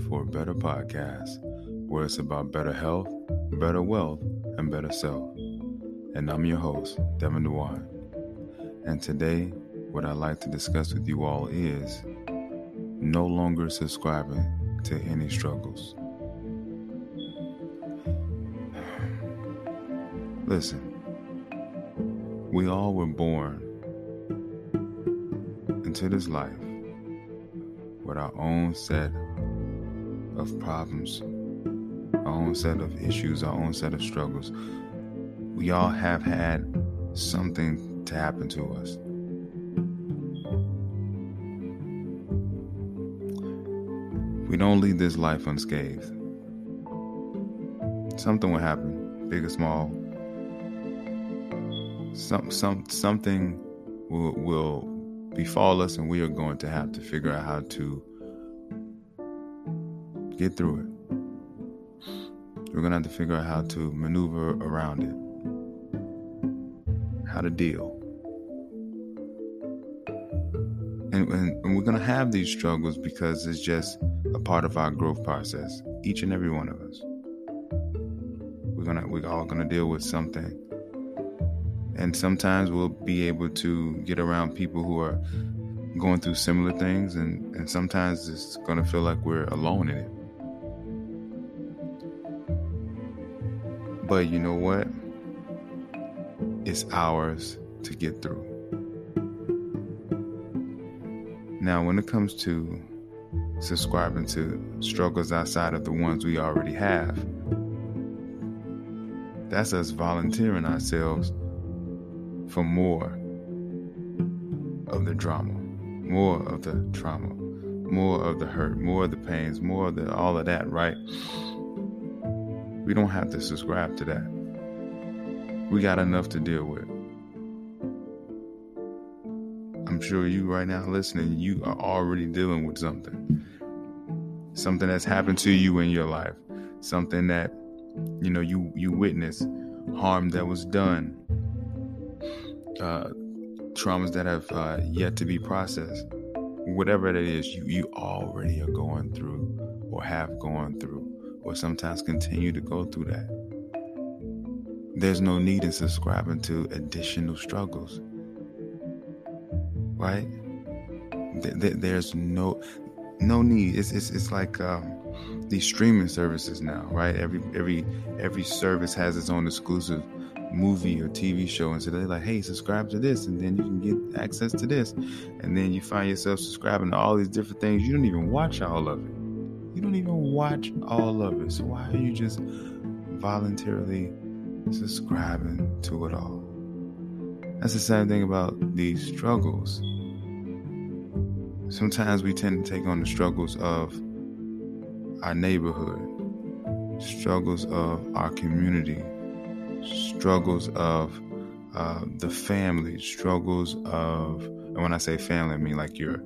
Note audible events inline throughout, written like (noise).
for a Better podcast, where it's about better health, better wealth, and better self. And I'm your host, Devin DeWine. And today, what I'd like to discuss with you all is no longer subscribing to any struggles. Listen, we all were born into this life with our own set of problems, our own set of issues, our own set of struggles. We all have had something to happen to us. We don't leave this life unscathed. Something will happen, big or small. Some, some, something will, will befall us, and we are going to have to figure out how to get through it. We're going to have to figure out how to maneuver around it, how to deal. And, and, and we're going to have these struggles because it's just a part of our growth process, each and every one of us. We're gonna we're all gonna deal with something and sometimes we'll be able to get around people who are going through similar things and, and sometimes it's going to feel like we're alone in it but you know what it's ours to get through now when it comes to subscribing to struggles outside of the ones we already have that's us volunteering ourselves for more of the drama, more of the trauma, more of the hurt, more of the pains, more of the all of that, right? We don't have to subscribe to that. We got enough to deal with. I'm sure you right now listening, you are already dealing with something. Something that's happened to you in your life. Something that you know you you witnessed, harm that was done, uh, traumas that have uh, yet to be processed, whatever it is, you, you already are going through or have gone through, or sometimes continue to go through that. There's no need in subscribing to additional struggles, right? There's no no need. It's it's, it's like um, these streaming services now, right? Every every every service has its own exclusive movie or TV show, and so they're like, "Hey, subscribe to this, and then you can get access to this," and then you find yourself subscribing to all these different things. You don't even watch all of it. You don't even watch all of it. So why are you just voluntarily subscribing to it all? That's the same thing about these struggles. Sometimes we tend to take on the struggles of our neighborhood, struggles of our community, struggles of uh, the family, struggles of, and when I say family, I mean like your,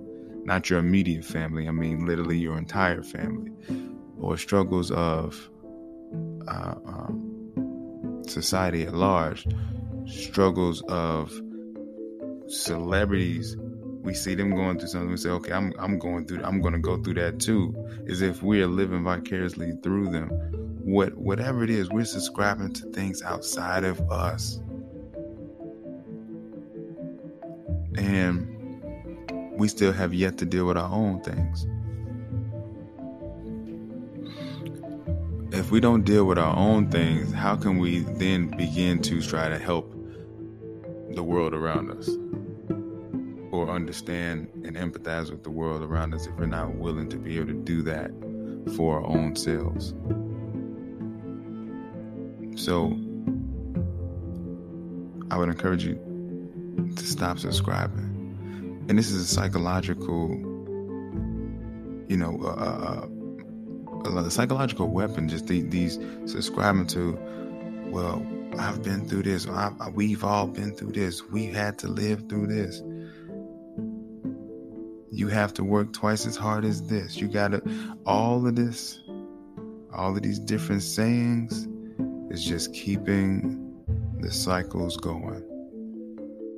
not your immediate family, I mean literally your entire family, or struggles of uh, um, society at large, struggles of celebrities. We see them going through something. We say, "Okay, I'm I'm going through. I'm going to go through that too." As if we are living vicariously through them what whatever it is, we're subscribing to things outside of us. And we still have yet to deal with our own things. if we don't deal with our own things, how can we then begin to try to help the world around us? Or understand and empathize with the world around us if we're not willing to be able to do that for our own selves. So, I would encourage you to stop subscribing. And this is a psychological, you know, uh, uh, a psychological weapon. Just the, these subscribing to, well, I've been through this. I, we've all been through this. We had to live through this. You have to work twice as hard as this. You got to, all of this, all of these different sayings is just keeping the cycles going.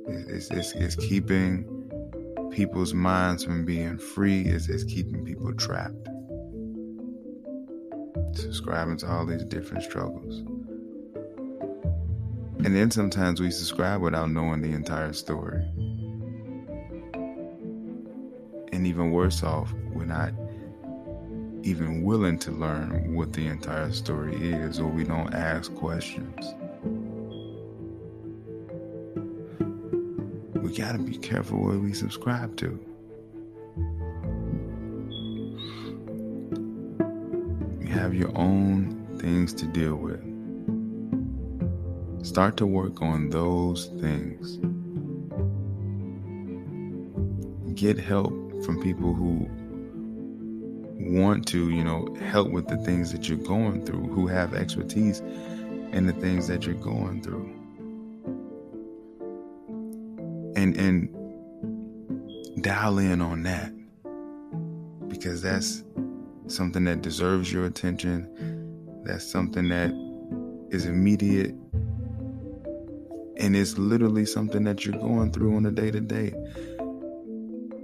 It's, it's, it's keeping people's minds from being free, is, it's keeping people trapped. Subscribing to all these different struggles. And then sometimes we subscribe without knowing the entire story. And even worse off, we're not even willing to learn what the entire story is, or we don't ask questions. We got to be careful what we subscribe to. You have your own things to deal with. Start to work on those things. Get help from people who want to, you know, help with the things that you're going through, who have expertise in the things that you're going through. And and dial in on that because that's something that deserves your attention. That's something that is immediate and it's literally something that you're going through on a day to day.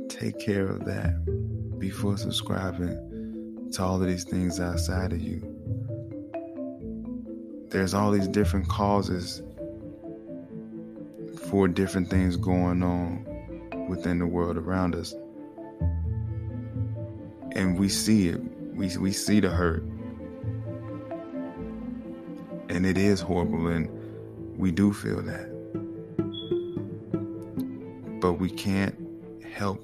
Take care of that before subscribing to all of these things outside of you. There's all these different causes for different things going on within the world around us. And we see it. We, we see the hurt. And it is horrible, and we do feel that. But we can't help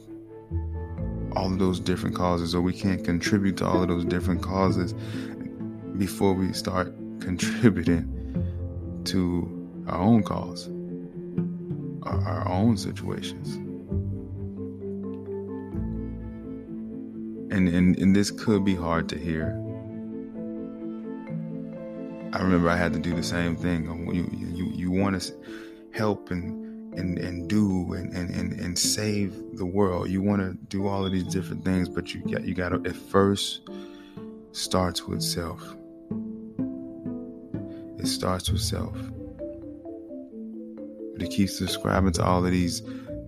all of those different causes, or we can't contribute to all of those different causes before we start (laughs) contributing to our own cause, our, our own situations. And, and, and this could be hard to hear. I remember I had to do the same thing. Oh, you, you, you want to help and and, and do and, and, and, and save the world. You want to do all of these different things, but you got you got to. It first starts with self. It starts with self. To keep subscribing to all of these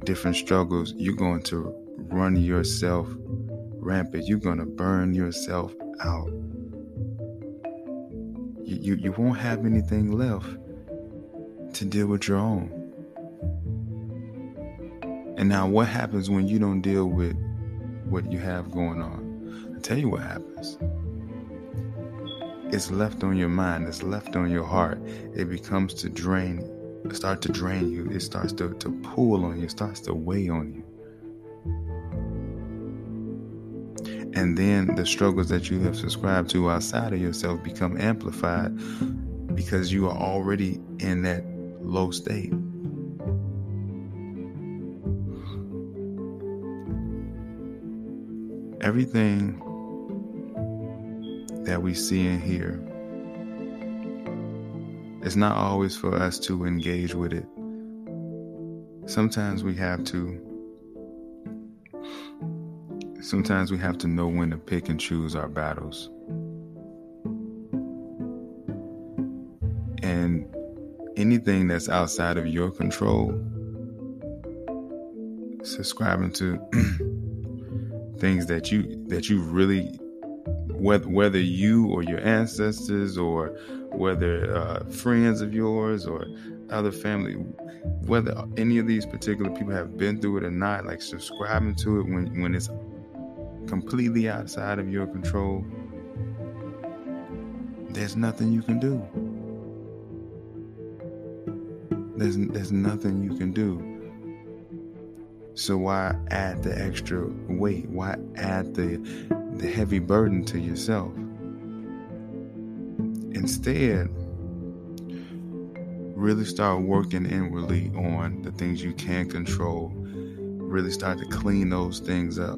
different struggles, you're going to run yourself rampant. You're going to burn yourself out. You, you, you won't have anything left to deal with your own. And now, what happens when you don't deal with what you have going on? I'll tell you what happens. It's left on your mind, it's left on your heart. It becomes to drain, start to drain you. It starts to, to pull on you, it starts to weigh on you. And then the struggles that you have subscribed to outside of yourself become amplified because you are already in that low state. everything that we see and hear, it's not always for us to engage with it. Sometimes we have to. Sometimes we have to know when to pick and choose our battles. And anything that's outside of your control, subscribing to (clears throat) things that you that you really whether whether you or your ancestors or whether uh, friends of yours or other family whether any of these particular people have been through it or not like subscribing to it when when it's completely outside of your control there's nothing you can do. There's there's nothing you can do. So why add the extra weight? Why add the the heavy burden to yourself? Instead, really start working inwardly on the things you can control. Really start to clean those things up.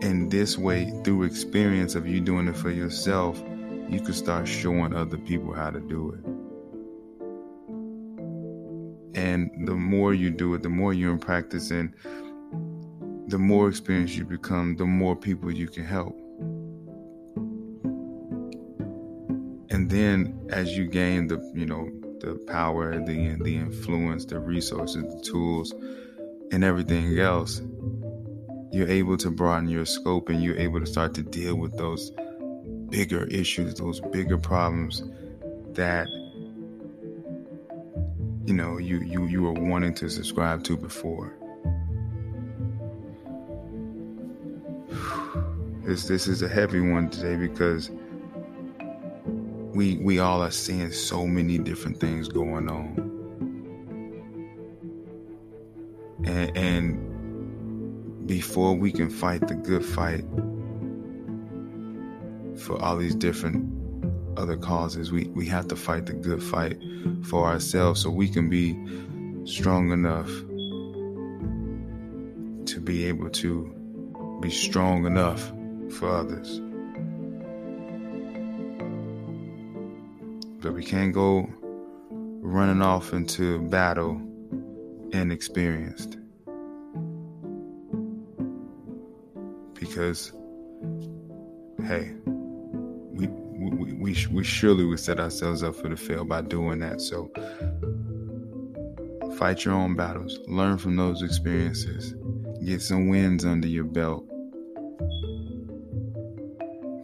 And this way, through experience of you doing it for yourself, you can start showing other people how to do it. And the more you do it, the more you're in practice, and the more experience you become, the more people you can help. And then as you gain the, you know, the power, the the influence, the resources, the tools, and everything else, you're able to broaden your scope and you're able to start to deal with those bigger issues, those bigger problems that you know you you you were wanting to subscribe to before. (sighs) This this is a heavy one today because we we all are seeing so many different things going on. And, and before we can fight the good fight for all these different other causes. We we have to fight the good fight for ourselves so we can be strong enough to be able to be strong enough for others. But we can't go running off into battle inexperienced. Because, hey, we, we, we surely would set ourselves up for the fail by doing that. So fight your own battles, learn from those experiences, get some wins under your belt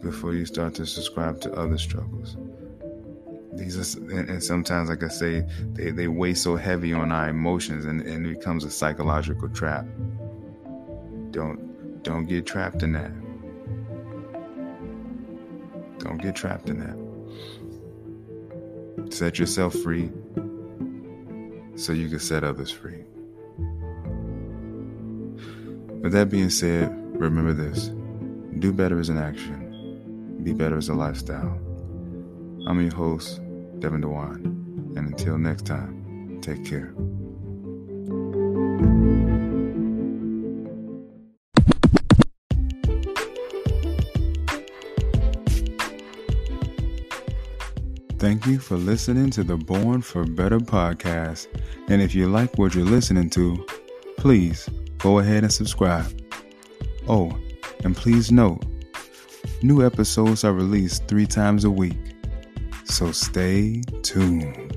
before you start to subscribe to other struggles. These are, and sometimes, like I say, they, they weigh so heavy on our emotions, and, and it becomes a psychological trap. Don't don't get trapped in that. Don't get trapped in that. Set yourself free so you can set others free. With that being said, remember this do better as an action, be better as a lifestyle. I'm your host, Devin Dewan, and until next time, take care. Thank you for listening to the Born for Better podcast. And if you like what you're listening to, please go ahead and subscribe. Oh, and please note, new episodes are released three times a week. So stay tuned.